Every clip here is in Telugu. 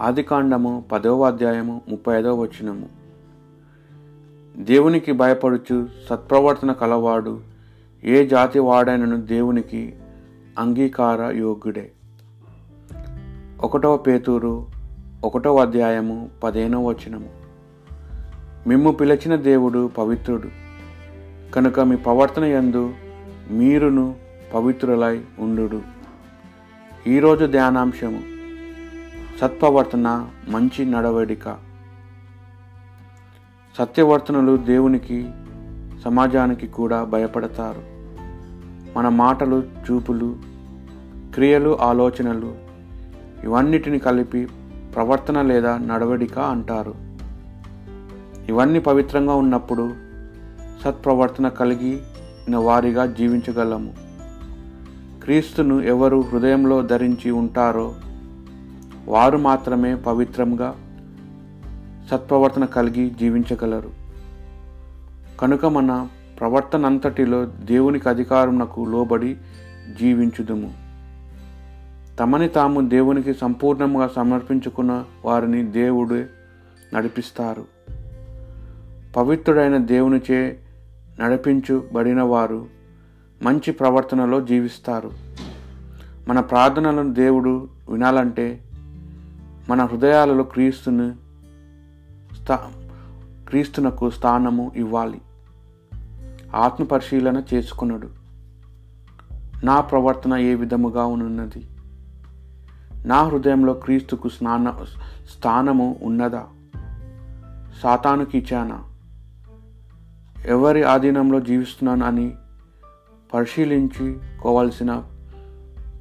ఆదికాండము పదవ అధ్యాయము ముప్పై ఐదవ వచనము. దేవునికి భయపడుచు సత్ప్రవర్తన కలవాడు ఏ జాతి వాడైనను దేవునికి అంగీకార యోగ్యుడే ఒకటవ పేతూరు ఒకటవ అధ్యాయము పదిహేనవ వచనము. మిమ్ము పిలిచిన దేవుడు పవిత్రుడు కనుక మీ ప్రవర్తన యందు మీరును పవిత్రులై ఉండు ఈరోజు ధ్యానాంశము. సత్ప్రవర్తన మంచి నడవడిక. సత్యవర్తనలు దేవునికి సమాజానికి కూడా భయపడతారు. మన మాటలు చూపులు క్రియలు ఆలోచనలు ఇవన్నిటిని కలిపి ప్రవర్తన లేదా నడవడిక అంటారు. ఇవన్నీ పవిత్రంగా ఉన్నప్పుడు సత్ప్రవర్తన కలిగిన వారిగా జీవించగలము. క్రీస్తును ఎవరు హృదయంలో ధరించి ఉంటారో వారు మాత్రమే పవిత్రంగా సత్ప్రవర్తన కలిగి జీవించగలరు. కనుక మన ప్రవర్తన అంతటిలో దేవునికి అధికారమునకు లోబడి జీవించుదుము. తమని తాము దేవునికి సంపూర్ణంగా సమర్పించుకున్న వారిని దేవుడే నడిపిస్తారు. పవిత్రుడైన దేవునిచే నడిపించబడిన వారు మంచి ప్రవర్తనలో జీవిస్తారు. మన ప్రార్థనలను దేవుడు వినాలంటే మన హృదయాలలో క్రీస్తును స్థా క్రీస్తునకు స్థానము ఇవ్వాలి. ఆత్మ పరిశీలన చేసుకున్నాడు నా ప్రవర్తన ఏ విధముగా ఉన్నది? నా హృదయంలో క్రీస్తుకు స్నాన స్థానము ఉన్నదా? సాతానుకి ఇచ్చానా? ఎవరి ఆధీనంలో జీవిస్తున్నాను అని పరిశీలించుకోవాల్సిన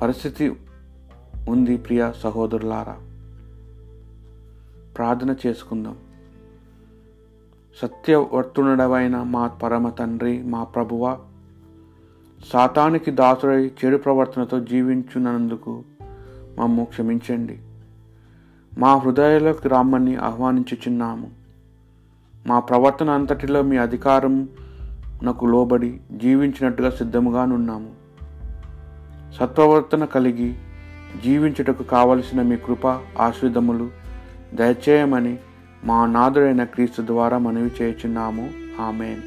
పరిస్థితి ఉంది ప్రియ సహోదరులారా. ప్రార్థన చేసుకుందాం. సత్యవర్తునుడవైన మా పరమ తండ్రి మా ప్రభువ సాతానికి దాసుడై చెడు ప్రవర్తనతో జీవించున్నందుకు మమ్ము క్షమించండి. మా హృదయాలకు రామ్మని ఆహ్వానించుచున్నాము. మా ప్రవర్తన అంతటిలో మీ అధికారం నాకు లోబడి జీవించినట్టుగా సిద్ధముగానున్నాము సత్ప్రవర్తన కలిగి జీవించుటకు కావలసిన మీ కృప ఆశ్రితములు దయచేయమని మా నాథుడైన క్రీస్తు ద్వారా మనవి చేయుచున్నాము. ఆమెన్.